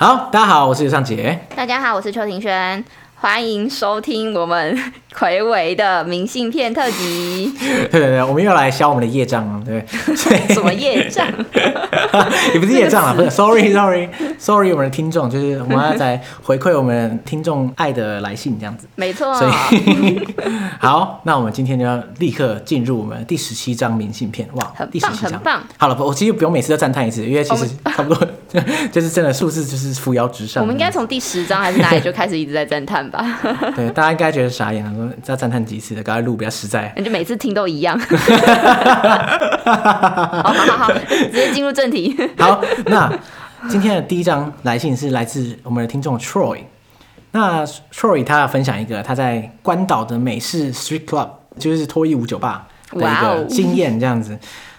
好，大家好，我是尤尚杰。大家好，我是邱庭轩。欢迎收听我们 魁伟的明信片特辑。对对对，我们又来消我们的业障了，对不对？什么业障？也不是业障啊，不是。Sorry，Sorry，Sorry，我们的听众就是我们要在回馈我们听众爱的来信这样子。没错。所以好，那我们今天就要立刻进入我们第十七张明信片。哇，很第十七张，很棒。好了，我其实不用每次都赞叹一次，因为其实差不多就是真的数字就是扶摇直上。我们应该从第十张还是哪里就开始一直在赞叹吧？对，大家应该觉得傻眼了，说要赞叹几次的，赶快录比较实在。你就每次听都一样。好好好，直接进入正题。好，那今天的第一张来信是来自我们的听众 Troy。那 Troy 他要分享一个他在关岛的美式 Street Club，就是脱衣舞酒吧的一个经验，这样子。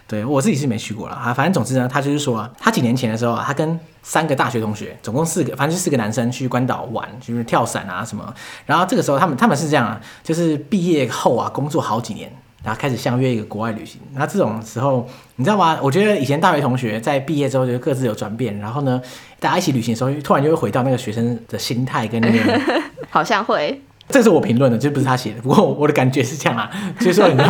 对，我自己是没去过了啊，反正总之呢，他就是说啊，他几年前的时候啊，他跟三个大学同学，总共四个，反正就四个男生去关岛玩，就是跳伞啊什么。然后这个时候他们他们是这样啊，就是毕业后啊，工作好几年，然后开始相约一个国外旅行。那这种时候，你知道吗？我觉得以前大学同学在毕业之后就各自有转变，然后呢，大家一起旅行的时候，突然就会回到那个学生的心态跟那个，好像会。这是我评论的，这不是他写的。不过我的感觉是这样啊，就是说你要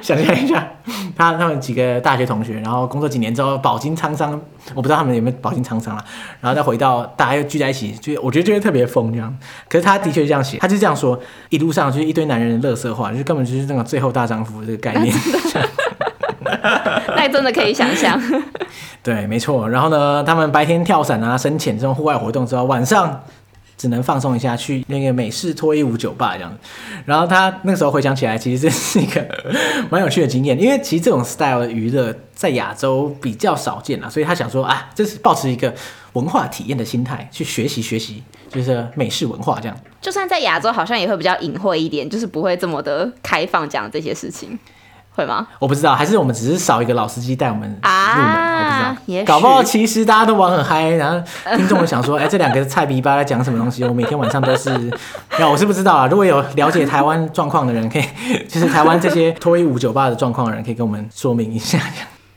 想象一下，他他们几个大学同学，然后工作几年之后饱经沧桑，我不知道他们有没有饱经沧桑啊，然后再回到大家又聚在一起，就我觉得就会特别疯这样。可是他的确是这样写，他就这样说，一路上就是一堆男人的垃圾话，就是根本就是那个最后大丈夫这个概念。那真的可以想象。对，没错。然后呢，他们白天跳伞啊、深潜这种户外活动之后，晚上。只能放松一下，去那个美式脱衣舞酒吧这样子。然后他那个时候回想起来，其实这是一个蛮有趣的经验，因为其实这种 style 的娱乐在亚洲比较少见啊，所以他想说啊，这是抱持一个文化体验的心态去学习学习，就是美式文化这样。就算在亚洲，好像也会比较隐晦一点，就是不会这么的开放讲这些事情。会吗？我不知道，还是我们只是少一个老司机带我们入门？啊、我不知道，也搞不好其实大家都玩很嗨，然后听众们想说，哎、欸，这两个菜逼吧在讲什么东西？我每天晚上都是，那我是不知道啊。如果有了解台湾状况的人，可以就是台湾这些脱衣舞酒吧的状况的人，可以跟我们说明一下。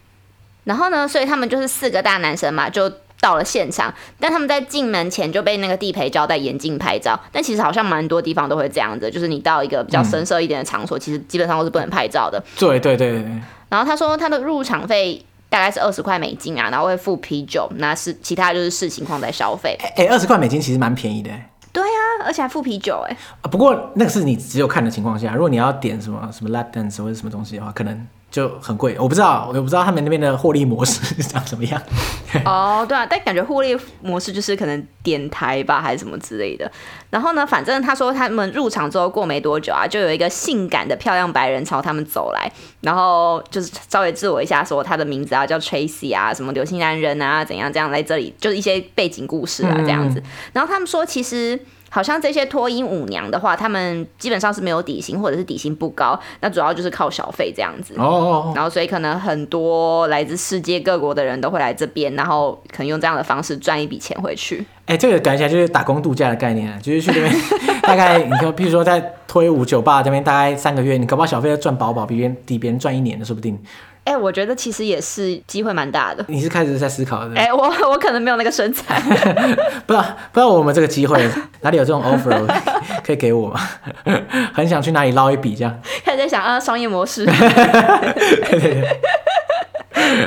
然后呢，所以他们就是四个大男生嘛，就。到了现场，但他们在进门前就被那个地陪交代严禁拍照。但其实好像蛮多地方都会这样子，就是你到一个比较深色一点的场所，嗯、其实基本上都是不能拍照的。对对对对。然后他说他的入场费大概是二十块美金啊，然后会付啤酒，那是其他就是视情况在消费。哎，二十块美金其实蛮便宜的。对啊，而且还付啤酒哎。啊不过那个是你只有看的情况下，如果你要点什么什么 lap dance 或者什么东西的话，可能。就很贵，我不知道，我不知道他们那边的获利模式 是长什么样。哦，对啊，但感觉获利模式就是可能点台吧，还是什么之类的。然后呢，反正他说他们入场之后过没多久啊，就有一个性感的漂亮白人朝他们走来，然后就是稍微自我一下说他的名字啊叫 Tracy 啊，什么流星男人啊，怎样这样来这里，就是一些背景故事啊这样子。嗯、然后他们说其实。好像这些脱衣舞娘的话，他们基本上是没有底薪，或者是底薪不高，那主要就是靠小费这样子。哦，哦，哦。然后所以可能很多来自世界各国的人都会来这边，然后可能用这样的方式赚一笔钱回去。哎、欸，这个感觉就是打工度假的概念啊，就是去那边 大概你说，譬如说在脱衣舞酒吧这边大概三个月，你搞不好小费要赚饱饱，比别人比别人赚一年的说不定。哎、欸，我觉得其实也是机会蛮大的。你是开始在思考的？哎、欸，我我可能没有那个身材，不知道不知道我们这个机会哪里有这种 offer 可以给我吗？很想去哪里捞一笔这样。开始在想啊，商业模式。对对对。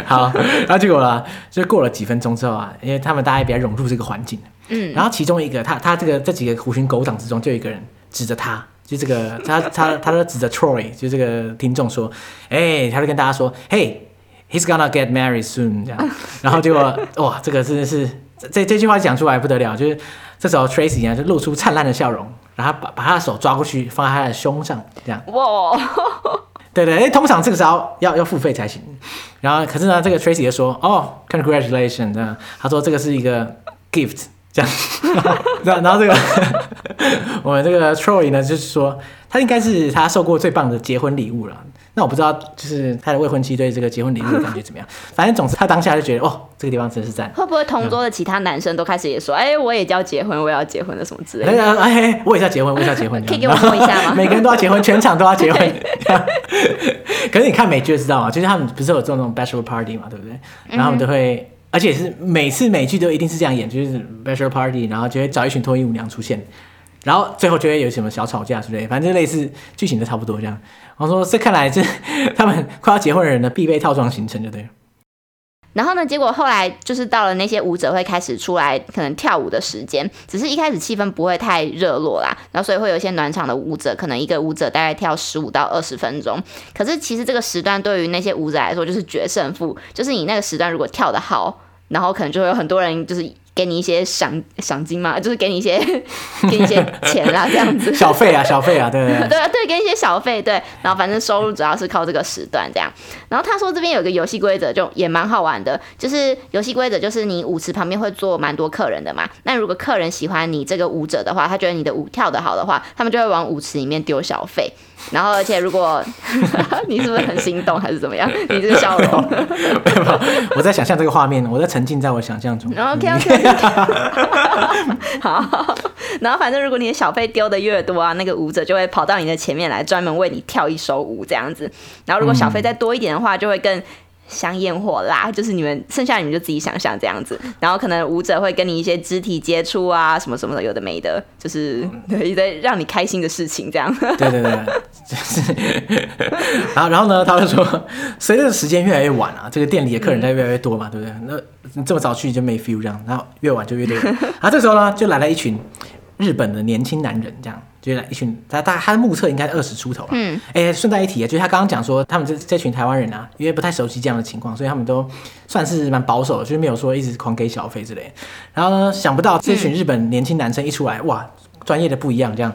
好，然后结果啦，就过了几分钟之后啊，因为他们大家比较融入这个环境，嗯，然后其中一个他他这个这几个狐群狗党之中，就有一个人指着他。就这个，他他他都指着 Troy，就这个听众说，哎、欸，他就跟大家说，Hey，he's gonna get married soon，这样，然后结果哇，这个真的是这这句话讲出来不得了，就是这时候 Tracy 啊就露出灿烂的笑容，然后把把他的手抓过去放在他的胸上，这样，哇，对对，哎，通常这个时候要要付费才行，然后可是呢，这个 Tracy 就说，哦，Congratulations，这样，他说这个是一个 gift。这样，然后这个 我们这个 Troy 呢，就是说他应该是他受过最棒的结婚礼物了。那我不知道，就是他的未婚妻对这个结婚礼物的感觉怎么样？反正总之他当下就觉得，哦，这个地方真是赞。会不会同桌的其他男生都开始也说，哎、嗯，我也要结婚，我也要结婚的什么之类的？哎，我也要结婚，我也要结婚。可以给我摸一下吗？每个人都要结婚，全场都要结婚。可是你看美剧就知道嘛，就是他们不是有做那种 bachelor party 嘛，对不对？然后他们都会。而且是每次每句都一定是这样演，就是 bachelor party，然后就会找一群脱衣舞娘出现，然后最后就会有什么小吵架之类，反正类似剧情都差不多这样。然后说这看来这 他们快要结婚的人的必备套装行程，就对了。然后呢，结果后来就是到了那些舞者会开始出来，可能跳舞的时间，只是一开始气氛不会太热络啦，然后所以会有一些暖场的舞者，可能一个舞者大概跳十五到二十分钟。可是其实这个时段对于那些舞者来说就是决胜负，就是你那个时段如果跳得好，然后可能就会有很多人就是。给你一些赏赏金嘛，就是给你一些 给你一些钱啦，这样子。小费啊，小费啊，对对对，对啊，对，给你一些小费，对，然后反正收入主要是靠这个时段这样。然后他说这边有个游戏规则，就也蛮好玩的，就是游戏规则就是你舞池旁边会坐蛮多客人的嘛，那如果客人喜欢你这个舞者的话，他觉得你的舞跳得好的话，他们就会往舞池里面丢小费。然后，而且如果 你是不是很心动，还是怎么样？你这个笑容，没有，我在想象这个画面，我在沉浸在我想象中。然后 OK OK，好。然后反正如果你的小费丢的越多啊，那个舞者就会跑到你的前面来，专门为你跳一首舞这样子。然后如果小费再多一点的话，就会更。香艳火啦，就是你们剩下你们就自己想象这样子，然后可能舞者会跟你一些肢体接触啊，什么什么的，有的没的，就是一堆让你开心的事情这样。对对对，就是。然后然后呢，他就说，随着时间越来越晚啊，这个店里的客人在越来越多嘛，对不对？那这么早去就没 feel 这样，然后越晚就越累。然后这时候呢，就来了一群日本的年轻男人这样。就是一群，他他他的目测应该二十出头了。嗯，哎、欸，顺带一提啊，就是他刚刚讲说，他们这这群台湾人啊，因为不太熟悉这样的情况，所以他们都算是蛮保守的，就是没有说一直狂给小费之类。然后呢，想不到这群日本年轻男生一出来，哇，专业的不一样，这样。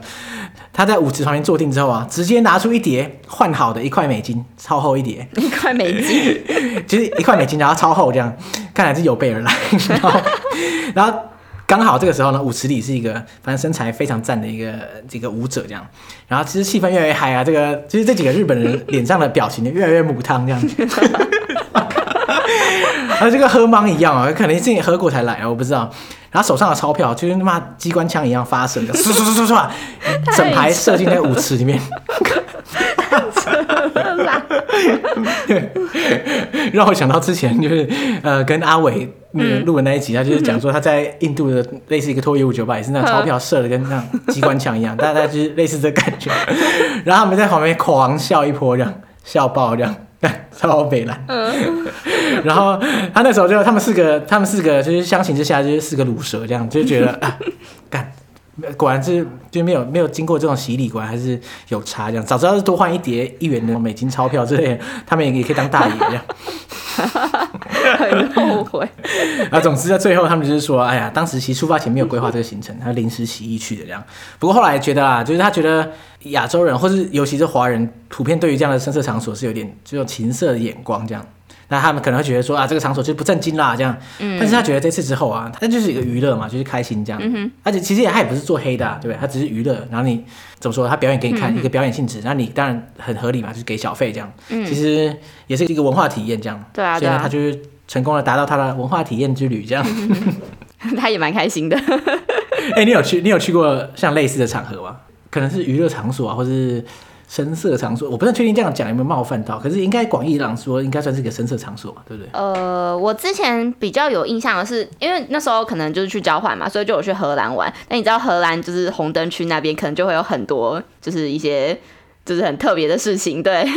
他在舞池旁边坐定之后啊，直接拿出一叠换好的一块美金，超厚一叠，一块美金，就是一块美金，然后超厚这样，看来是有备而来。然后，然后。刚好这个时候呢，舞池里是一个反正身材非常赞的一个这个舞者这样，然后其实气氛越来越嗨啊，这个其实这几个日本人脸上的表情越来越母汤这样子，然 后这个喝茫一样啊，可能是你喝过才来啊，我不知道。然后手上的钞票就是他妈机关枪一样发射的，唰唰唰唰唰，整排射进那个舞池里面。哈哈哈，让我想到之前就是呃跟阿伟那个录的那一集，他就是讲说他在印度的类似一个脱衣舞酒吧，也是那钞票射的跟那机关枪一样，大概就是类似这感觉。然后他们在旁边狂笑一波，这样笑爆这样，超北烂。然后他那时候就他们四个，他们四个就是相形之下就是四个卤蛇这样，就觉得啊干。果然是就没有没有经过这种洗礼，果然还是有差这样。早知道是多换一叠一元的美金钞票之类的，他们也也可以当大爷这样。很后悔。啊，总之在最后他们就是说，哎呀，当时其实出发前没有规划这个行程，他临时起意去的这样。不过后来觉得啊，就是他觉得亚洲人或是尤其是华人，普遍对于这样的深色场所是有点这种情色的眼光这样。那他们可能会觉得说啊，这个场所就不正经啦，这样。嗯。但是他觉得这次之后啊，他就是一个娱乐嘛，就是开心这样。嗯哼。而且其实也他也不是做黑的，啊，对不对？他只是娱乐。然后你怎么说？他表演给你看，嗯、一个表演性质，那你当然很合理嘛，就是给小费这样。嗯。其实也是一个文化体验这样。对啊。所以他就是成功的达到他的文化体验之旅这样。嗯、他也蛮开心的。哎、欸，你有去？你有去过像类似的场合吗？可能是娱乐场所啊，或是。声色场所，我不太确定这样讲有没有冒犯到，可是应该广义上说，应该算是一个声色场所嘛，对不对？呃，我之前比较有印象的是，因为那时候可能就是去交换嘛，所以就有去荷兰玩。那你知道荷兰就是红灯区那边，可能就会有很多就是一些就是很特别的事情，对。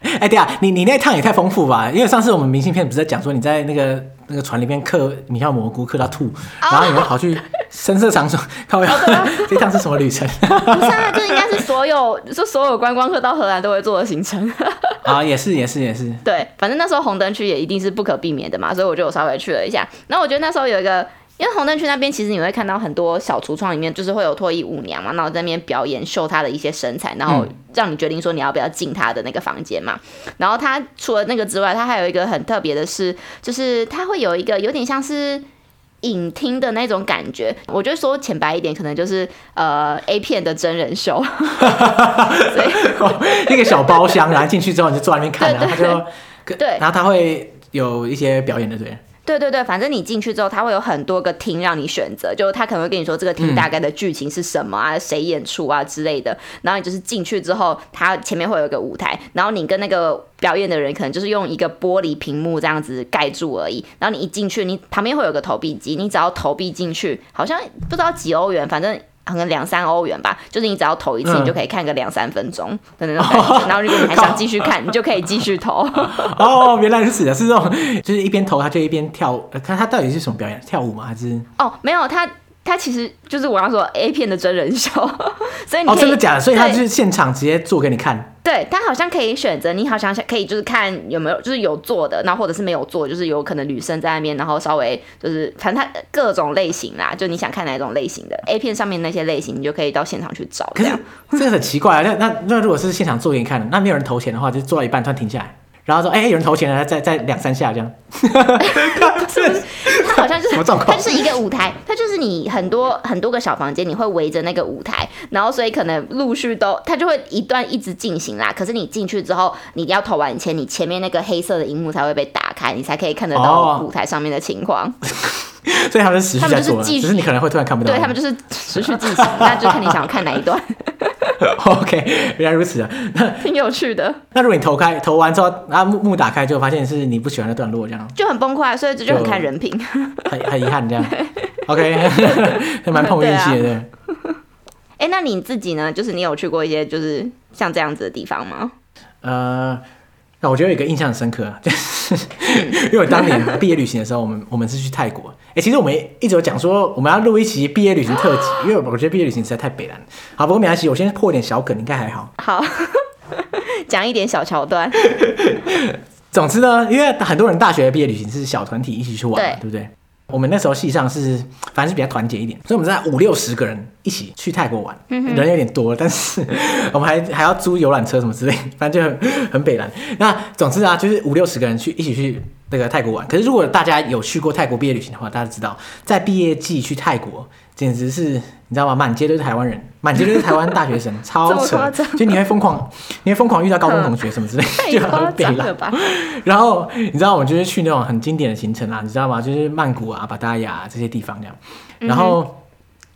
哎、欸，对啊，你你那趟也太丰富吧？因为上次我们明信片不是在讲说你在那个那个船里面刻米酵蘑菇刻到吐，然后你们跑去声色场所，看我要这趟是什么旅程？不是啊，这应该是所有就所有观光客到荷兰都会做的行程。啊，也是也是也是。对，反正那时候红灯区也一定是不可避免的嘛，所以我就稍微去了一下。然后我觉得那时候有一个。因为红灯区那边，其实你会看到很多小橱窗里面，就是会有脱衣舞娘嘛，然后在那边表演秀她的一些身材，然后让你决定说你要不要进她的那个房间嘛。然后她除了那个之外，她还有一个很特别的是，就是她会有一个有点像是影厅的那种感觉。我觉得说浅白一点，可能就是呃 A 片的真人秀。所以那个小包厢，然后进去之后你就坐在那边看，然后他就对，然后他会有一些表演的对。对对对，反正你进去之后，他会有很多个厅让你选择，就他可能会跟你说这个厅大概的剧情是什么啊，嗯、谁演出啊之类的。然后你就是进去之后，他前面会有一个舞台，然后你跟那个表演的人可能就是用一个玻璃屏幕这样子盖住而已。然后你一进去，你旁边会有个投币机，你只要投币进去，好像不知道几欧元，反正。可能两三欧元吧，就是你只要投一次，你就可以看个两三分钟的那种感觉。嗯、然后如果你还想继续看，你就可以继续投。哦，原来如此的，是这种，就是一边投他就一边跳。看他到底是什么表演？跳舞吗？还是？哦，没有他。它其实就是我要说 A 片的真人秀，所以你哦，真的假的？所以他就是现场直接做给你看。对，他好像可以选择，你好像可以就是看有没有就是有做的，然后或者是没有做，就是有可能女生在那边，然后稍微就是反正他各种类型啦，就你想看哪一种类型的 A 片上面那些类型，你就可以到现场去找。这样这个很奇怪啊，那那那如果是现场做给你看，那没有人投钱的话，就做到一半突然停下来。然后说，哎、欸，有人投钱了，再再两三下这样。是不是？它好像就是，它就是一个舞台，它就是你很多很多个小房间，你会围着那个舞台，然后所以可能陆续都，它就会一段一直进行啦。可是你进去之后，你要投完钱，你前面那个黑色的荧幕才会被打开，你才可以看得到舞台上面的情况。哦、所以他们是持续在做，只是你可能会突然看不到。对，他们就是持续进行，那就看你想要看哪一段。OK，原来如此啊，那挺有趣的。那如果你投开投完之后，然后幕幕打开，就发现是你不喜欢的段落，这样就很崩溃，所以这就很看人品，很很遗憾这样。OK，还蛮碰运气的。哎、欸，那你自己呢？就是你有去过一些就是像这样子的地方吗？呃。那我觉得有一个印象很深刻，就是 因为当年毕业旅行的时候，我们我们是去泰国。哎、欸，其实我们一直有讲说我们要录一期毕业旅行特辑，因为我觉得毕业旅行实在太北蓝。好，不过没关系，我先破点小梗，应该还好。好，讲一点小桥段。总之呢，因为很多人大学毕业旅行是小团体一起去玩，对，对不对？我们那时候系上是，反正是比较团结一点，所以我们在五六十个人一起去泰国玩，嗯、人有点多，但是 我们还还要租游览车什么之类，反正就很很北蓝。那总之啊，就是五六十个人去一起去那个泰国玩。可是如果大家有去过泰国毕业旅行的话，大家知道在毕业季去泰国。简直是，你知道吗？满街都是台湾人，满街都是台湾大学生，超扯！就你会疯狂，你会疯狂遇到高中同学什么之类的，就很北烂。然后你知道，我们就是去那种很经典的行程啊，你知道吗？就是曼谷啊、巴达雅这些地方这样。然后、嗯、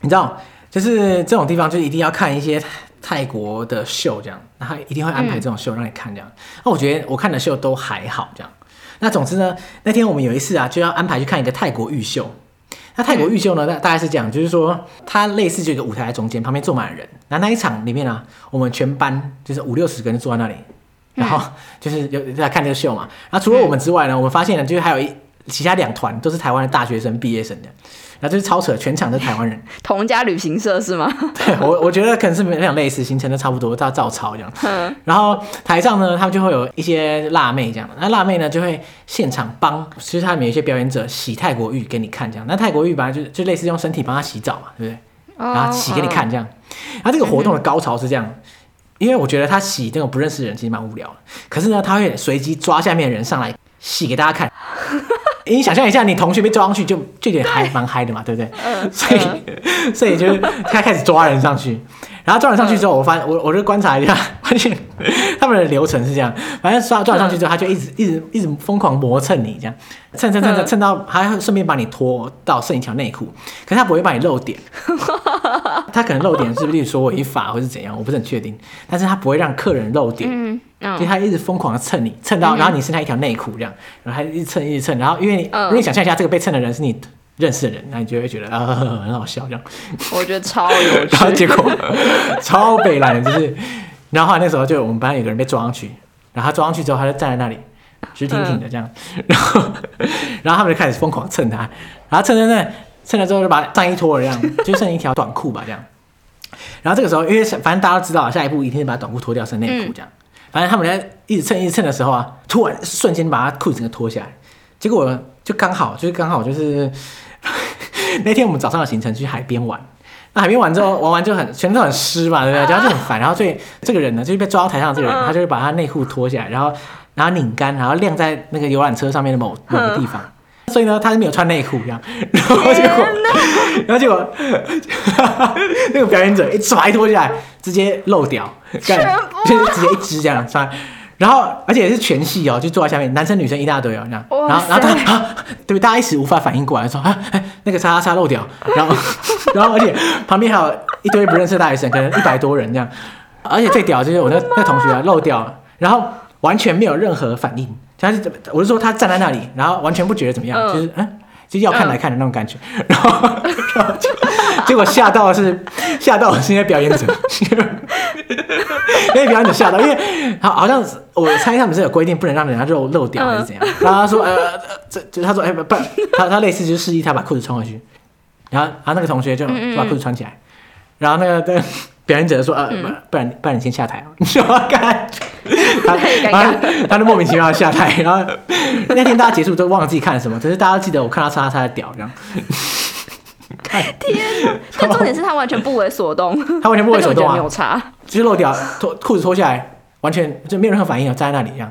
你知道，就是这种地方就一定要看一些泰国的秀这样，然后一定会安排这种秀让你看这样。那、嗯、我觉得我看的秀都还好这样。那总之呢，那天我们有一次啊，就要安排去看一个泰国玉秀。那泰国预秀呢？大大概是这样，就是说它类似就一个舞台在中间，旁边坐满了人。那那一场里面呢、我们全班就是五六十个人坐在那里，然后就是有在看这个秀嘛。然后除了我们之外呢，我们发现呢，就是还有一其他两团都是台湾的大学生毕业生的。然后就是超扯，全场都是台湾人。同家旅行社是吗？对，我我觉得可能是那种类似，行程都差不多，照照抄这样。嗯。然后台上呢，他们就会有一些辣妹这样，那辣妹呢就会现场帮，其实他们有一些表演者洗泰国浴给你看这样。那泰国浴本来就就类似用身体帮他洗澡嘛，对不对？哦。然后洗给你看这样。然后这个活动的高潮是这样，因为我觉得他洗那种不认识的人其实蛮无聊的，可是呢，他会随机抓下面的人上来洗给大家看。你想象一下，你同学被抓上去就，就就有点嗨，蛮嗨的嘛，对不对？嗯、所以，嗯、所以就是他开始抓人上去，然后抓人上去之后，我发现我我就观察一下，发现他们的流程是这样：反正抓抓人上去之后，他就一直一直一直疯狂磨蹭你，这样。蹭蹭蹭蹭蹭到，还会顺便把你拖到剩一条内裤，可是他不会把你露点，他可能露点是不是说违法或是怎样，我不是很确定，但是他不会让客人露点。嗯就他一直疯狂的蹭你，蹭到然后你剩下一条内裤这样，然后他一直蹭一直蹭，然后因为你，如果你想象一下这个被蹭的人是你认识的人，那你就会觉得啊 很好笑这样。我觉得超有趣。然后结果 超北烂的，就是，然后后来那时候就我们班有个人被抓上去，然后他抓上去之后他就站在那里直挺挺的这样，然后然后他们就开始疯狂蹭他，然后蹭蹭蹭蹭了之后就把上衣脱了这样，就剩一条短裤吧这样。然后这个时候因为反正大家都知道下一步一定是把短裤脱掉剩内裤这样。反正他们在一直蹭一直蹭的时候啊，突然瞬间把他裤子整个脱下来，结果就刚好就是刚好就是 那天我们早上的行程去海边玩，那海边玩之后玩完就很全都很湿嘛，对不对？然后就很烦，然后所以这个人呢，就是被抓到台上的这个人，他就会把他内裤脱下来，然后然后拧干，然后晾在那个游览车上面的某某个地方。所以呢，他是没有穿内裤这样，然后结果，然后结果，那个表演者一甩脱下来，直接漏掉，干部，就是直接一只这样穿，然后而且也是全系哦，就坐在下面，男生女生一大堆哦，这样。然后然后他啊，对，大家一时无法反应过来，说啊，哎，那个叉叉叉漏掉。然后 然后而且旁边还有一堆不认识的大学生，可能一百多人这样。而且最屌就是我那那同学啊漏掉了，然后完全没有任何反应。他是我是说他站在那里，然后完全不觉得怎么样，就是嗯。就是要看来看的那种感觉，嗯、然后，然后结果吓到是吓到我是那些表演者，那些表演者吓到，因为好好像我猜他们是有规定不能让人家肉漏掉还是怎样，嗯、然后他说呃这就他说哎不不，他他类似就是示意他把裤子穿回去，然后然后那个同学就把裤子穿起来，然后那个对。表演者说：“呃，嗯、不然不然你先下台啊！” 你说干，他 他他就莫名其妙的下台。然后那天大家结束都忘了自己看了什么，只是大家记得我看他擦擦的屌这样。天哪！但重点是他完全不为所动，他完全不为所动啊！没有差，就是漏掉脱裤子脱下来，完全就没有任何反应啊，站在那里一样，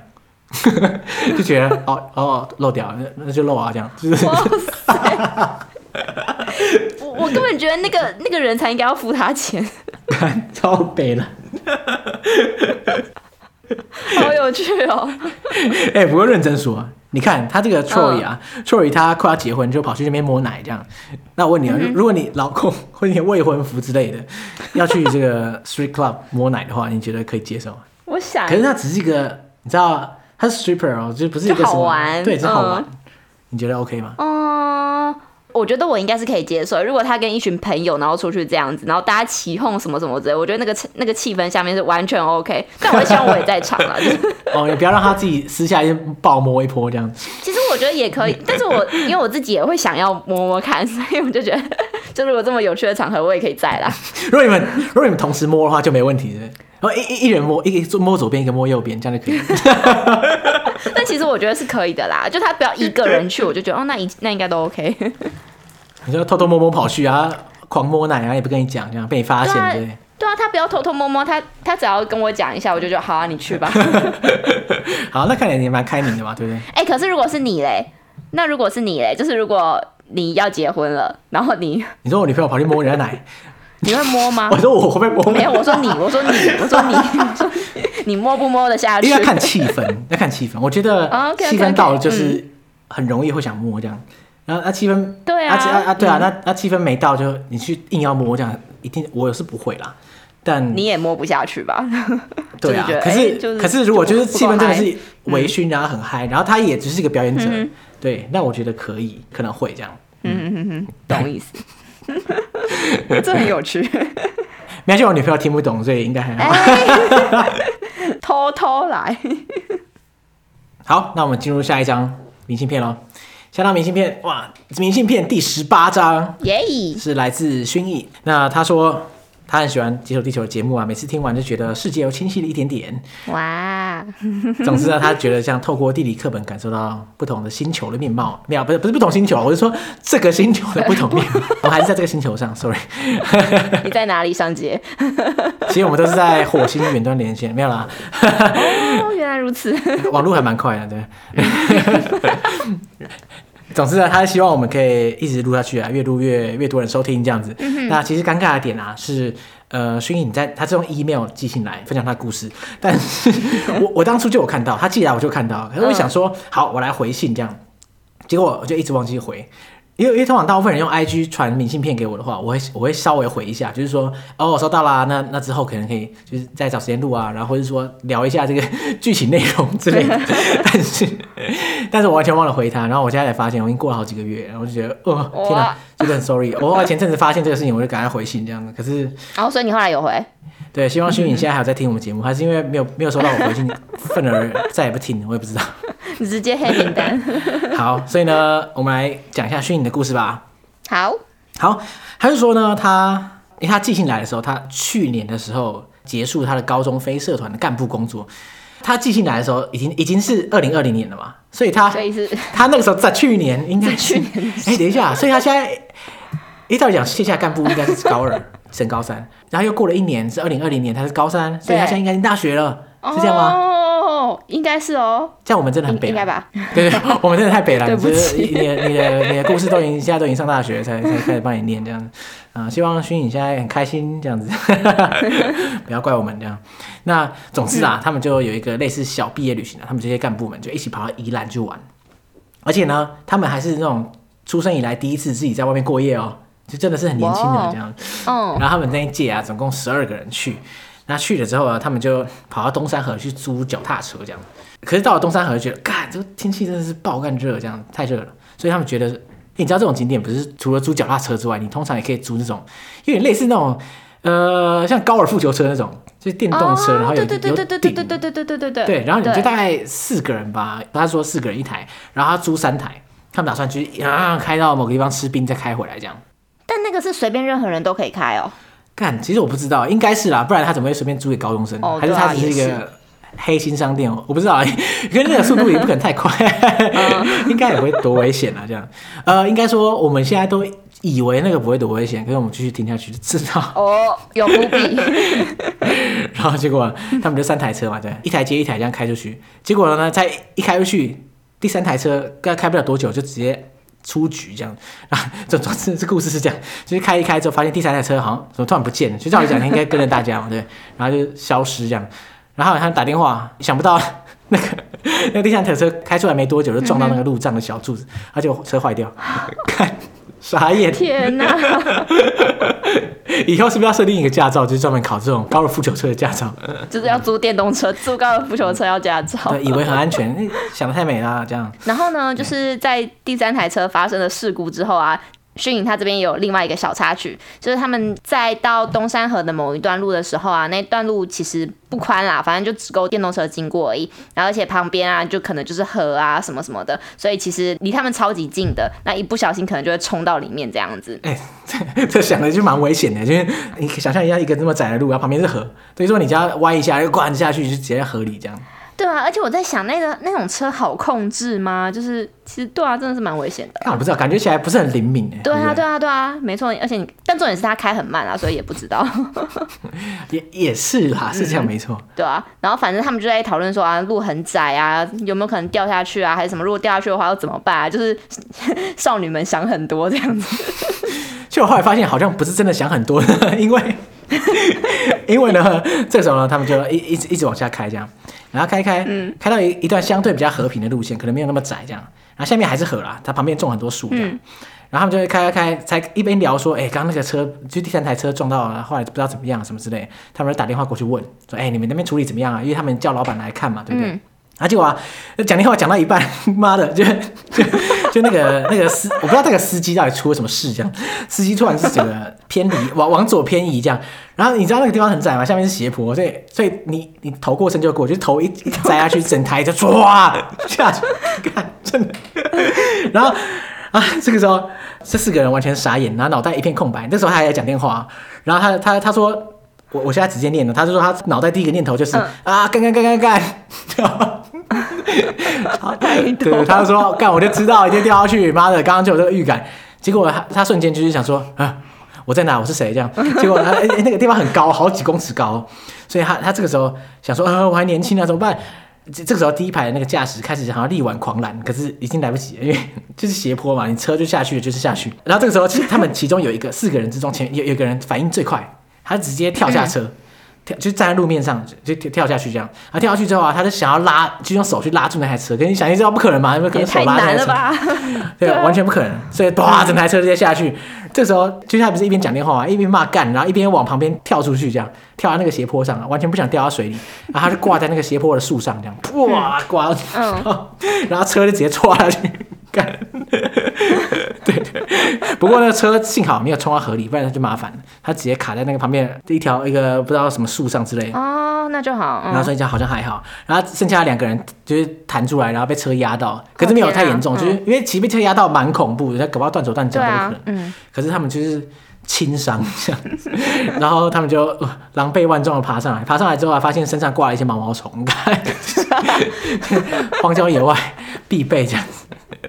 就觉得哦哦漏掉了，那那就漏啊这样。我我根本觉得那个那个人才应该要付他钱。超北了，好有趣哦！哎、欸，不过认真说，你看他这个 Troy 啊、uh,，Troy 他快要结婚就跑去那边摸奶这样。那我问你啊，mm hmm. 如果你老公或者你未婚夫之类的 要去这个 Street Club 摸奶的话，你觉得可以接受吗？我想，可是他只是一个，你知道，他是 stripper 哦，就不是一个什么好玩，对，是好玩。Uh, 你觉得 OK 吗？嗯。Uh, 我觉得我应该是可以接受，如果他跟一群朋友然后出去这样子，然后大家起哄什么什么之类，我觉得那个那个气氛下面是完全 OK。但我希望我也在场啊，哦，也不要让他自己私下就暴摸一波这样子。其实我觉得也可以，但是我因为我自己也会想要摸摸看，所以我就觉得，就如果这么有趣的场合，我也可以在啦。如果你们如果你们同时摸的话就没问题，然后一一一人摸，一个摸左边，一个摸右边，这样就可以。但其实我觉得是可以的啦，就他不要一个人去，我就觉得哦，那一那应该都 OK。你就偷偷摸摸跑去啊，狂摸奶啊，也不跟你讲，这样被你发现，对不对？对啊，他不要偷偷摸摸，他他只要跟我讲一下，我就觉得好啊，你去吧。好，那看起来你蛮开明的嘛，对不对？哎、欸，可是如果是你嘞，那如果是你嘞，就是如果你要结婚了，然后你你说我女朋友跑去摸人家奶，你会摸吗？我说我会摸？没有，我说你，我说你，我说你，我说你 摸不摸得下去？要看气氛，要看气氛。我觉得气氛到了就是很容易会想摸这样。然后那气氛对啊啊啊对啊，那那气氛没到就你去硬要摸这样，一定我是不会啦。但你也摸不下去吧？对啊，可是可是如果就是气氛真的是微醺，然后很嗨，然后他也只是一个表演者，对，那我觉得可以，可能会这样。嗯嗯嗯，懂意思。这很有趣。没关系，我女朋友听不懂，所以应该还好。偷偷来。好，那我们进入下一张明信片喽。下张明信片，哇！明信片第十八张，耶是来自薰逸。那他说他很喜欢《解锁地球》的节目啊，每次听完就觉得世界又清晰了一点点。哇！总之呢，他觉得像透过地理课本感受到不同的星球的面貌。没有，不是不是不同星球，我是说这个星球的不同面貌。我还是在这个星球上，sorry。你在哪里上街？其实我们都是在火星远端连线，没有啦。哦，原来如此。网络还蛮快的，对。总之呢，他希望我们可以一直录下去啊，越录越越多人收听这样子。嗯、那其实尴尬的点啊，是呃，薰衣你在他是用 email 寄信来分享他的故事，但是我 我当初就有看到他寄来，我就看到，可是我想说，好，我来回信这样，结果我就一直忘记回。因为因为通常大部分人用 IG 传明信片给我的话，我会我会稍微回一下，就是说哦，我收到啦，那那之后可能可以就是再找时间录啊，然后或者说聊一下这个 剧情内容之类的。但是但是我完全忘了回他，然后我现在才发现，我已经过了好几个月，然后我就觉得哦天哪，真的很 sorry。我前阵子发现这个事情，我就赶快回信这样的。可是然后、哦、所以你后来有回？对，希望薰逸你现在还有在听我们节目，还是因为没有没有收到我回信，愤而再也不听，我也不知道。你 直接黑名单。好，所以呢，我们来讲一下虚拟的故事吧。好，好，他就说呢，他因为他寄信来的时候，他去年的时候结束他的高中非社团的干部工作。他寄信来的时候，已经已经是二零二零年了嘛，所以他所以是他那个时候在去年应该是去年。哎，等一下，所以他现在一照理讲卸下干部应该是高二 升高三，然后又过了一年是二零二零年，他是高三，所以他现在应该进大学了，是这样吗？哦，应该是哦。这样我们真的很北，应该吧？对对，我们真的太北了。对不起，你的你的你的故事都已经现在都已经上大学才才开始帮你念这样子啊、呃。希望薰影现在很开心这样子，不要怪我们这样。那总之啊，嗯、他们就有一个类似小毕业旅行啊，他们这些干部们就一起跑到宜兰去玩，而且呢，他们还是那种出生以来第一次自己在外面过夜哦，就真的是很年轻的这样。嗯。然后他们那一届啊，总共十二个人去。那去了之后呢，他们就跑到东山河去租脚踏车这样。可是到了东山河，就觉得，干，这个天气真的是爆干热，这样太热了。所以他们觉得，你知道这种景点不是除了租脚踏车之外，你通常也可以租那种有点类似那种，呃，像高尔夫球车那种，就是电动车，然后有有顶。对对对对对对对对对对对。对，然后你就大概四个人吧，他说四个人一台，然后他租三台，他们打算去啊开到某个地方吃冰再开回来这样。但那个是随便任何人都可以开哦。干，其实我不知道，应该是啦，不然他怎么会随便租给高中生？哦、还是他只是一个黑心商店？我不知道，可是那个速度也不可能太快，应该也不会多危险啊。这样，呃，应该说我们现在都以为那个不会多危险，可是我们继续听下去就知道哦，有伏笔。然后结果他们就三台车嘛，对，一台接一台这样开出去，结果呢，在一开出去，第三台车刚开不了多久就直接。出局这样。啊，这总之这故事是这样，就是开一开之后，发现第三台车好像怎么突然不见了，就照理讲应该跟着大家嘛，对，然后就消失这样，然后他打电话，想不到那个那个第三台车开出来没多久就撞到那个路障的小柱子，他就车坏掉，看傻眼，天哪！以后是不是要设定一个驾照，就是专门考这种高尔夫球车的驾照？就是要租电动车，租高尔夫球车要驾照。对，以为很安全，想的太美了，这样。然后呢，就是在第三台车发生了事故之后啊。迅影他这边有另外一个小插曲，就是他们在到东山河的某一段路的时候啊，那段路其实不宽啦，反正就只够电动车经过而已。然后而且旁边啊，就可能就是河啊什么什么的，所以其实离他们超级近的，那一不小心可能就会冲到里面这样子。哎、欸，这想的就蛮危险的，就是你想象一下一个这么窄的路，然后旁边是河，等于说你只要歪一下就灌下去，就直接在河里这样。对啊，而且我在想，那个那种车好控制吗？就是其实对啊，真的是蛮危险的。那我不知道，感觉起来不是很灵敏哎。对啊，对啊，对啊，没错。而且你，但重点是他开很慢啊，所以也不知道。也也是啦，是这样没错。对啊，然后反正他们就在讨论说啊，路很窄啊，有没有可能掉下去啊，还是什么？如果掉下去的话要怎么办啊？就是 少女们想很多这样子。其实我后来发现，好像不是真的想很多，因为因为呢，这时候呢，他们就一一直一直往下开这样。然后开开，嗯，开到一一段相对比较和平的路线，可能没有那么窄这样。然后下面还是河啦，它旁边种很多树这样。嗯、然后他们就会开开开，才一边聊说，哎，刚刚那个车就第三台车撞到了，后来不知道怎么样什么之类。他们就打电话过去问，说，哎，你们那边处理怎么样啊？因为他们叫老板来看嘛，对不对？嗯啊，结果啊，讲电话讲到一半，妈的，就就就那个那个司，我不知道那个司机到底出了什么事，这样，司机突然是整个偏离，往往左偏移这样，然后你知道那个地方很窄嘛？下面是斜坡，所以所以你你头过身就过，就头一一栽下去，整台就唰下去，看 真的，然后啊，这个时候这四个人完全傻眼，然后脑袋一片空白，那时候他还在讲电话，然后他他他说，我我现在直接念了，他就说他脑袋第一个念头就是、嗯、啊，干干干干干。对，他就说干，我就知道一定掉下去，妈的，刚刚就有这个预感。结果他他瞬间就是想说啊，我在哪？我是谁？这样。结果他、那个地方很高，好几公尺高，所以他他这个时候想说啊，我还年轻啊，怎么办？这这个时候第一排的那个驾驶开始想要力挽狂澜，可是已经来不及了，因为 就是斜坡嘛，你车就下去了，就是下去。然后这个时候，其实他们其中有一个四个人之中，前有有个人反应最快，他直接跳下车。跳就站在路面上，就跳跳下去这样。啊，跳下去之后啊，他就想要拉，就用手去拉住那台车。可是你想，你知道不可能嘛？因为可能手拉那台车，对，对完全不可能。所以 哇，整台车直接下去。这时候，就他不是一边讲电话啊，一边骂干，然后一边往旁边跳出去，这样跳到那个斜坡上，完全不想掉到水里。然后他就挂在那个斜坡的树上，这样哇挂，嗯，然后车就直接戳下去。干，对对，不过那个车幸好没有冲到河里，不然他就麻烦了。他直接卡在那个旁边一条一个不知道什么树上之类的。哦，那就好。嗯、然后所以讲好像还好。然后剩下两个人就是弹出来，然后被车压到，可是没有太严重，就是因为其实被车压到蛮恐怖的，他搞不好断手断脚都有可能。嗯。可是他们就是轻伤这样子，然后他们就狼狈万状的爬上来，爬上来之后还发现身上挂了一些毛毛虫，你看，荒郊野外必备这样子。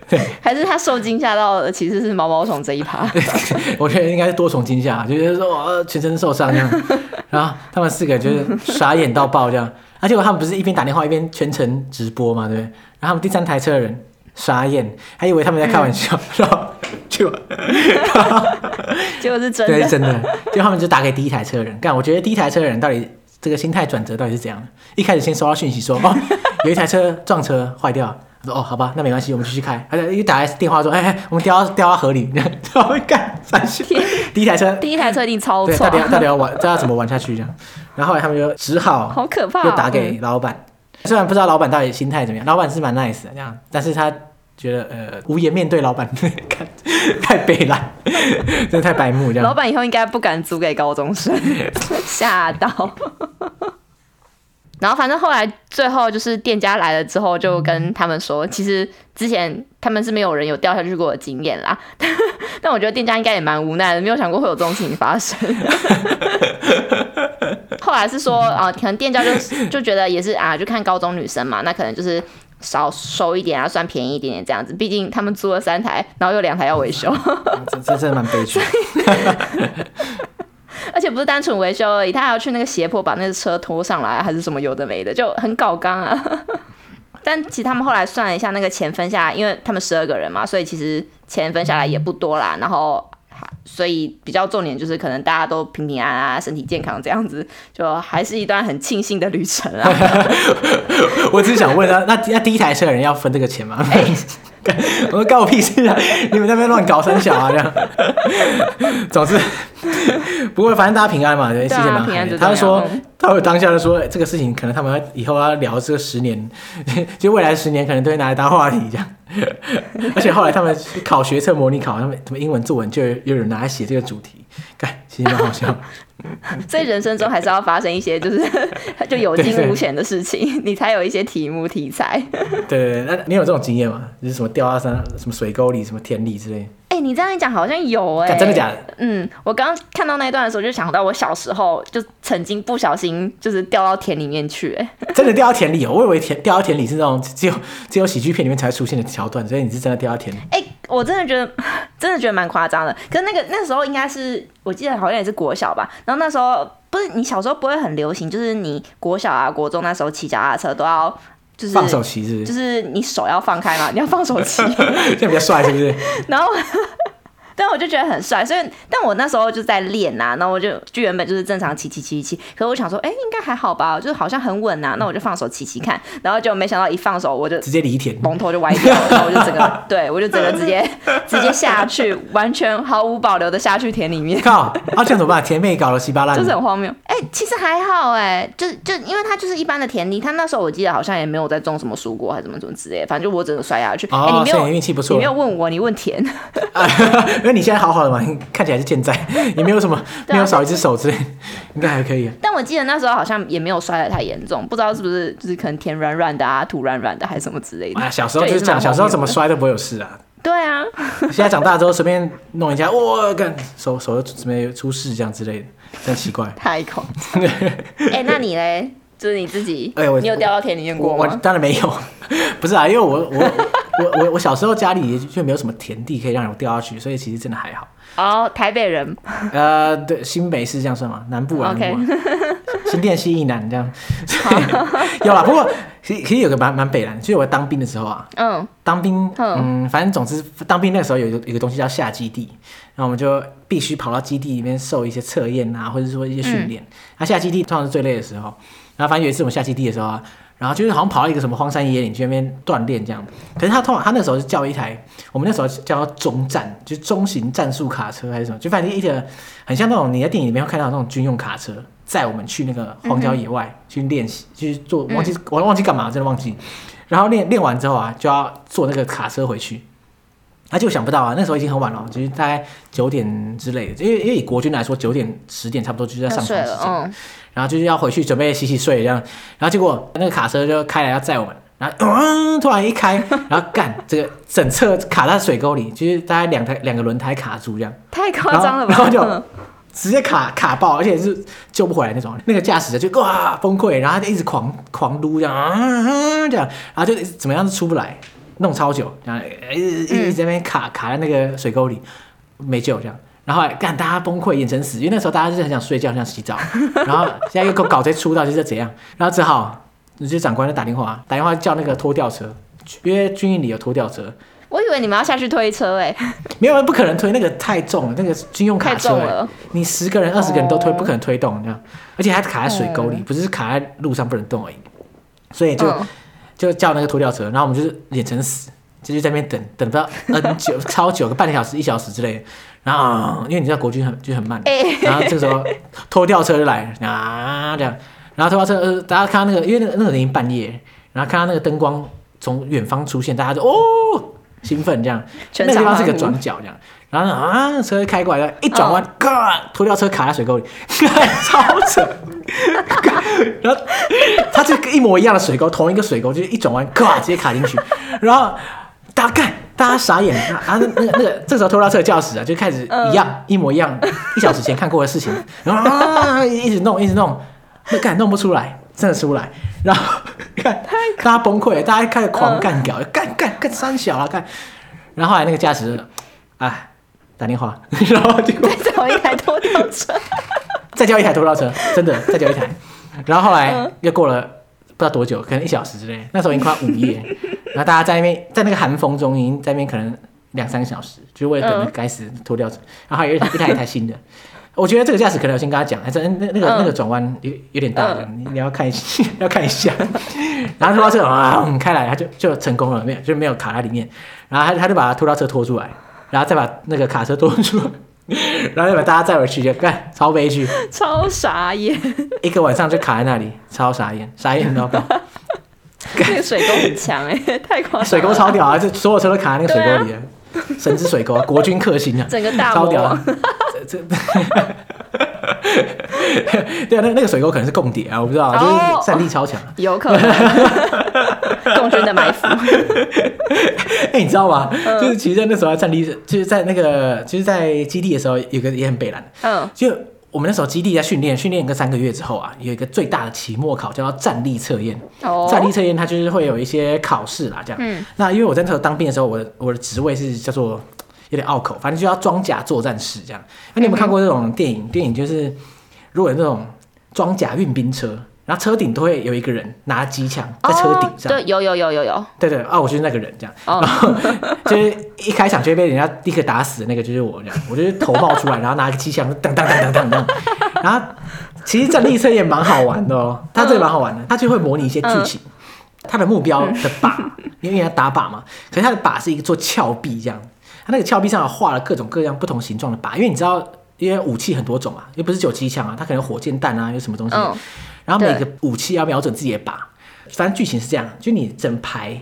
对，还是他受惊吓到的其实是毛毛虫这一趴。我觉得应该是多重惊吓，就是说全身受伤这样。然后他们四个就是傻眼到爆这样。而且我他们不是一边打电话一边全程直播嘛，对不对？然后他们第三台车的人傻眼，还以为他们在开玩笑，然后就 结果是真的，对，真的，就他们就打给第一台车的人。干，我觉得第一台车的人到底这个心态转折到底是怎样的？一开始先收到讯息说，哦，有一台车撞车坏掉。说哦，好吧，那没关系，我们继续开。而且一打来电话说，哎哎，我们掉到掉到河里，然后会干三十。第一台车，第一台车一定超对，到底要到底要玩，知道怎么玩下去这样。然后后来他们就只好，好可怕，又打给老板。虽然不知道老板到底心态怎么样，老板是蛮 nice 的这样，但是他觉得呃无颜面对老板，看太悲了，真的太白目这样。老板以后应该不敢租给高中生，吓到。然后反正后来最后就是店家来了之后，就跟他们说，其实之前他们是没有人有掉下去过的经验啦。但我觉得店家应该也蛮无奈的，没有想过会有这种事情发生。后来是说啊，可能店家就就觉得也是啊，就看高中女生嘛，那可能就是少收一点啊，算便宜一点点这样子。毕竟他们租了三台，然后有两台要维修，这这真的蛮悲剧。而且不是单纯维修而已，他还要去那个斜坡把那个车拖上来，还是什么有的没的，就很搞刚啊。但其实他们后来算了一下，那个钱分下来，因为他们十二个人嘛，所以其实钱分下来也不多啦。然后，所以比较重点就是可能大家都平平安安、身体健康这样子，就还是一段很庆幸的旅程啊。我只是想问他，那那第一台车的人要分这个钱吗？欸 我说干我屁事啊！你们在那边乱搞三小啊这样。总之，不过反正大家平安嘛，对，谢谢蛮好的。他就说，他会当下就说，这个事情可能他们以后要聊这个十年，就未来十年可能都会拿来当话题这样。而且后来他们考学测模拟考，他们他们英文作文就有人拿来写这个主题，干，其实蛮好笑。所以人生中还是要发生一些就是 就有惊无险的事情，你才有一些题目题材。对对对，那你有这种经验吗？就是什么掉到山、什么水沟里、什么田里之类？哎、欸，你这样一讲好像有哎、欸，真的假的？嗯，我刚刚看到那一段的时候，就想到我小时候就曾经不小心就是掉到田里面去、欸，哎，真的掉到田里哦！我以为田掉到田里是那种只有只有喜剧片里面才会出现的桥段，所以你是真的掉到田里？哎、欸，我真的觉得真的觉得蛮夸张的。可是那个那时候应该是我记得好像也是国小吧，然后那时候不是你小时候不会很流行，就是你国小啊国中那时候骑脚踏车都要。就是放手骑是不是？就是你手要放开嘛，你要放手骑，这样比较帅，是不是？然后。但我就觉得很帅，所以但我那时候就在练呐，然后我就就原本就是正常骑骑骑骑，可是我想说，哎、欸，应该还好吧，就是好像很稳呐，那我就放手骑骑看，然后就没想到一放手我就直接犁田，龙头就歪掉了，然后我就整个，对我就整个直接直接下去，完全毫无保留的下去田里面。靠，啊，这样怎么办？田被搞了稀巴烂，就是很荒谬。哎、欸，其实还好哎，就就因为它就是一般的田地，它那时候我记得好像也没有在种什么蔬果还是什么什么之类，反正就我整个摔下去。哎、你没有运气不错，你没有问我，你问田，因为你现在好好的嘛。看起来是健在，也没有什么，没有少一只手之类，应该还可以。但我记得那时候好像也没有摔得太严重，不知道是不是就是可能田软软的啊，土软软的还是什么之类的。啊，小时候就是讲，小时候怎么摔都不会有事啊。对啊，现在长大之后随便弄一下，哇，干手手就准备出事这样之类的，真奇怪。太恐怖。哎、欸，那你嘞？就是你自己，哎、欸，你有掉到田里面过吗？我，我当然没有，不是啊，因为我我我我我小时候家里就没有什么田地可以让我掉下去，所以其实真的还好。哦，台北人，呃，对，新北市这样算吗？南部啊，okay. 南部啊 新店西以南这样，有啦。不过其实其实有个蛮蛮北南，就是我当兵的时候啊，嗯，当兵，嗯，反正总之当兵那个时候有一个有个东西叫下基地，然后我们就必须跑到基地里面受一些测验啊，或者说一些训练。那、嗯、下基地通常是最累的时候，然后反正有一次我们下基地的时候啊。然后就是好像跑到一个什么荒山野岭去那边锻炼这样，可是他通常他那时候是叫一台，我们那时候叫中战，就是中型战术卡车还是什么，就反正一个很像那种你在电影里面会看到那种军用卡车，载我们去那个荒郊野外去练习，去做忘记我忘记干嘛，真的忘记。然后练练完之后啊，就要坐那个卡车回去。他就想不到啊，那时候已经很晚了，就是大概九点之类的，因为因为以国军来说，九点十点差不多就是在上床时间。然后就是要回去准备洗洗睡这样，然后结果那个卡车就开来要载我们，然后嗯，突然一开，然后干这个整侧卡在水沟里，就是大概两台两个轮胎卡住这样，太夸张了吧？然后，就直接卡卡爆，而且是救不回来那种。那个驾驶的就哇崩溃，然后他就一直狂狂撸这样，嗯，这样，然后就怎么样都出不来，弄超久，然后一直一直在那边卡卡在那个水沟里，没救这样。然后干，大家崩溃，眼神死，因为那时候大家就是很想睡觉，很想洗澡。然后现在又搞搞这出道，就是怎样？然后只好直接长官就打电话，打电话叫那个拖吊车，因为军营里有拖吊车。我以为你们要下去推车哎，没有，不可能推，那个太重了，那个军用卡车，太重了，你十个人、二十个人都推，不可能推动这样，而且还卡在水沟里，不是卡在路上不能动而已。所以就就叫那个拖吊车，然后我们就是脸成死，就在那边等等不到 N 久，超久个半个小时、一小时之类的。然后因为你知道国军很就很慢，然后这个时候拖吊车就来了啊这样，然后拖吊车呃大家看到那个，因为那个那个已经半夜，然后看到那个灯光从远方出现，大家就哦。兴奋这样，那个地方是个转角这样，然后啊，车开过来，一转弯，嘎，拖吊车卡在水沟里，超扯。然后它就一模一样的水沟，同一个水沟，就是一转弯，嘎，直接卡进去。然后大家看，大家傻眼啊！那那个那个，这时候拖拉车的钥匙啊，就开始一样，一模一样，一小时前看过的事情，然后啊，一直弄，一直弄，那干弄不出来。真的出不来，然后 看大家崩溃，大家开始狂干屌，干干干三小啊干，然后后来那个驾驶，哎，打电话，然后就再叫一台拖吊车，再叫一台拖吊车，真的再叫一台，然后后来又过了不知道多久，可能一小时之类，那时候已经快午夜，然后大家在那边在那个寒风中，已经在那边可能两三个小时，就为了等那该死拖吊车，然后还有一台一台一台新的。我觉得这个驾驶可能我先跟他讲，还是那那个、嗯、那个转弯有有点大，你你要看一下，要看一下。然后拖到车啊，开来，他就就成功了，没有就没有卡在里面。然后他他就把拖吊车拖出来，然后再把那个卡车拖出来，然后再把大家载回去，就干超悲剧，超傻眼。一个晚上就卡在那里，超傻眼，傻眼你知道吗？那个水沟很强哎，太夸张。水沟超屌啊，就所有车都卡在那个水沟里了。神之水沟，国军克星啊，整个大超屌啊！这 这，对啊，那那个水沟可能是共谍啊，我不知道，就是战力超强，有可能，共军的埋伏。哎，你知道吗？就是其实那时候战力，就是在那个，就是在基地的时候，有个也很北烂，嗯，就。我们那时候基地在训练，训练个三个月之后啊，有一个最大的期末考叫做战力测验。哦。战力测验它就是会有一些考试啦，这样。嗯。那因为我在那时候当兵的时候，我的我的职位是叫做有点拗口，反正就叫装甲作战士这样。那你有没有看过这种电影？电影就是如果有那种装甲运兵车。然后车顶都会有一个人拿机枪在车顶上，对，有有有有有，对对啊，我就是那个人这样，然后 就是一开场就会被人家立刻打死的那个就是我这样，我就是头冒出来，然后拿个机枪噔噔噔噔噔噔，然后其实战力车也蛮好玩的哦，它这个蛮好玩的，它就会模拟一些剧情，它的目标的靶，因为它打靶嘛，可是它的靶是一个做峭壁这样，它那个峭壁上画了各种各样不同形状的靶，因为你知道，因为武器很多种啊，又不是只有机枪啊，它可能火箭弹啊，有什么东西。然后每个武器要瞄准自己的靶，反正剧情是这样，就你整排，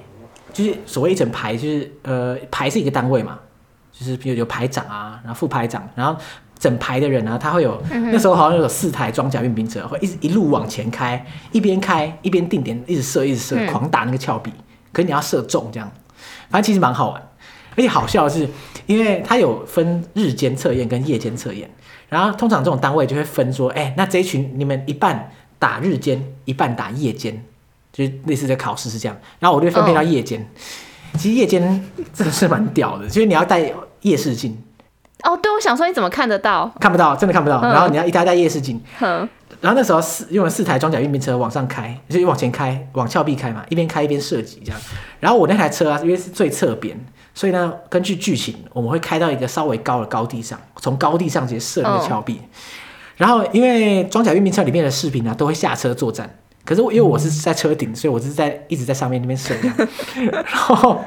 就是所谓一整排，就是呃排是一个单位嘛，就是比如有排长啊，然后副排长，然后整排的人呢，他会有、嗯、那时候好像有四台装甲运兵车，会一直一路往前开，一边开一边定点，一直射一直射，嗯、狂打那个峭壁，可是你要射中这样，反正其实蛮好玩，而且好笑的是，因为它有分日间测验跟夜间测验，然后通常这种单位就会分说，哎，那这一群你们一半。打日间一半打夜间，就是类似的考试是这样。然后我就分配到夜间。Oh. 其实夜间真的是蛮屌的，就是你要带夜视镜。哦，对，我想说你怎么看得到？看不到，真的看不到。嗯、然后你要一台带夜视镜。嗯。然后那时候四用了四台装甲运兵车往上开，就是往前开，往峭壁开嘛，一边开一边射击这样。然后我那台车啊，因为是最侧边，所以呢，根据剧情，我们会开到一个稍微高的高地上，从高地上直接射那个峭壁。Oh. 然后，因为装甲运兵车里面的士兵啊，都会下车作战。可是因为我是在车顶，所以我是在一直在上面那边射。然后，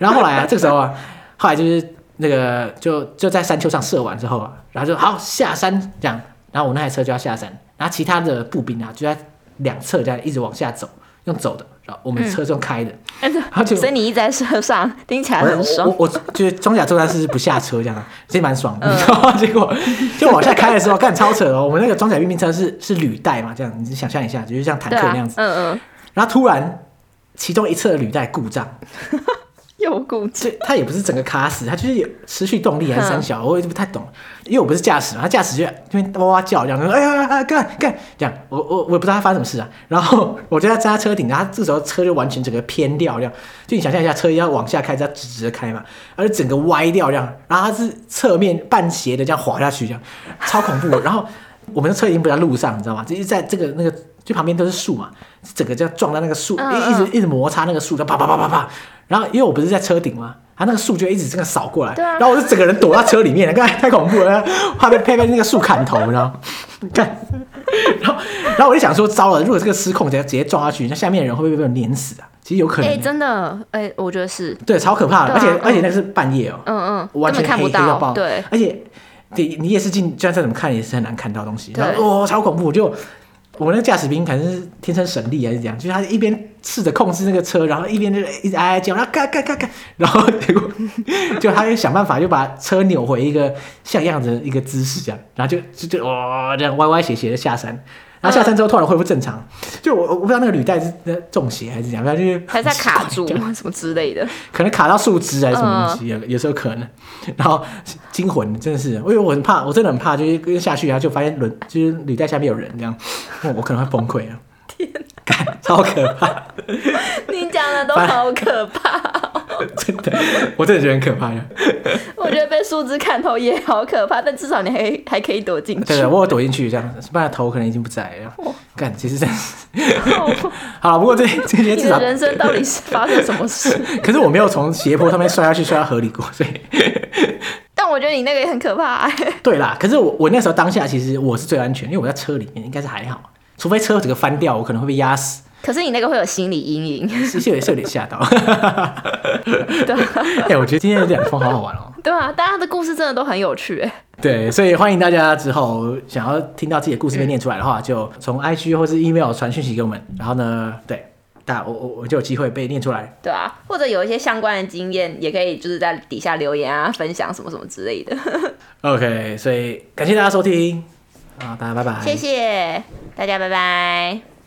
然后后来啊，这个时候啊，后来就是那个就就在山丘上射完之后啊，然后就好下山这样。然后我那台车就要下山，然后其他的步兵啊就在两侧这样一直往下走，用走的。然后我们车是用开的，嗯、然后就所以你一直在车上，听起来很爽。我，我，我就是装甲作战士是不下车这样，其实蛮爽的。嗯、结果就往下开的时候，干超扯哦！我们那个装甲运兵车是 是履带嘛，这样你想象一下，就是像坦克那样子。嗯嗯。然后突然其中一侧的履带故障。又故障，他也不是整个卡死，他就是有失去动力还是三小，我也不太懂，因为我不是驾驶嘛，他驾驶就那边哇哇叫，这样说，哎呀哎干干这样，我我我也不知道他发生什么事啊，然后我就在在他车顶，然后他这时候车就完全整个偏掉这样，就你想象一下，车要往下开，要直直的开嘛，而且整个歪掉这样，然后他是侧面半斜的这样滑下去这样，超恐怖，然后我们的车已经不在路上，你知道吗？就是在这个那个，就旁边都是树嘛，整个这样撞到那个树，一直一直摩擦那个树，就啪啪啪啪啪。然后因为我不是在车顶嘛，他那个树就一直这样扫过来，然后我就整个人躲到车里面，刚才太恐怖了，怕被被被那个树砍头，你知道？看，然后然后我就想说，糟了，如果这个失控直接直接撞下去，那下面的人会不会被碾死啊？其实有可能，哎，真的，哎，我觉得是对，超可怕的，而且而且那是半夜哦，嗯嗯，完全看不到，对，而且。你你也是进，就算再怎么看也是很难看到东西。然后哦，超恐怖！就我那个驾驶兵可能是天生神力还是怎样，就是他一边试着控制那个车，然后一边就一直哀哀叫，然后干干干干，然后结果 就他就想办法就把车扭回一个像样子的一个姿势，这样，然后就就就哇这样歪歪斜斜的下山。然后下山之后突然恢复正常，就我我不知道那个履带是中邪还是怎样，反正就是还在卡 住什么之类的，可能卡到树枝还是什么东西，有有时候可能。然后惊魂真的是，因为我很怕，我真的很怕，就是跟下去然后就发现轮就是履带下面有人这样，我可能会崩溃啊！天，超可怕！你讲的都好可怕。真的，我真的觉得很可怕呀。我觉得被树枝砍头也好可怕，但至少你还还可以躲进去。对，我有躲进去这样，不然头可能已经不在了。干、哦，其实这样。好，不过这这些至少人生到底是发生什么事？可是我没有从斜坡上面摔下去，摔到河里过，所以。但我觉得你那个也很可怕、欸。对啦，可是我我那时候当下其实我是最安全，因为我在车里面，应该是还好，除非车整个翻掉，我可能会被压死。可是你那个会有心理阴影，是是有点吓到。对，哎，我觉得今天的两封好好玩哦。对啊，大家的故事真的都很有趣哎。对，所以欢迎大家之后想要听到自己的故事被念出来的话，嗯、就从 IG 或是 email 传讯息给我们。然后呢，对，大我我我就有机会被念出来。对啊，或者有一些相关的经验，也可以就是在底下留言啊，分享什么什么之类的。OK，所以感谢大家收听啊，大家拜拜。谢谢大家，拜拜。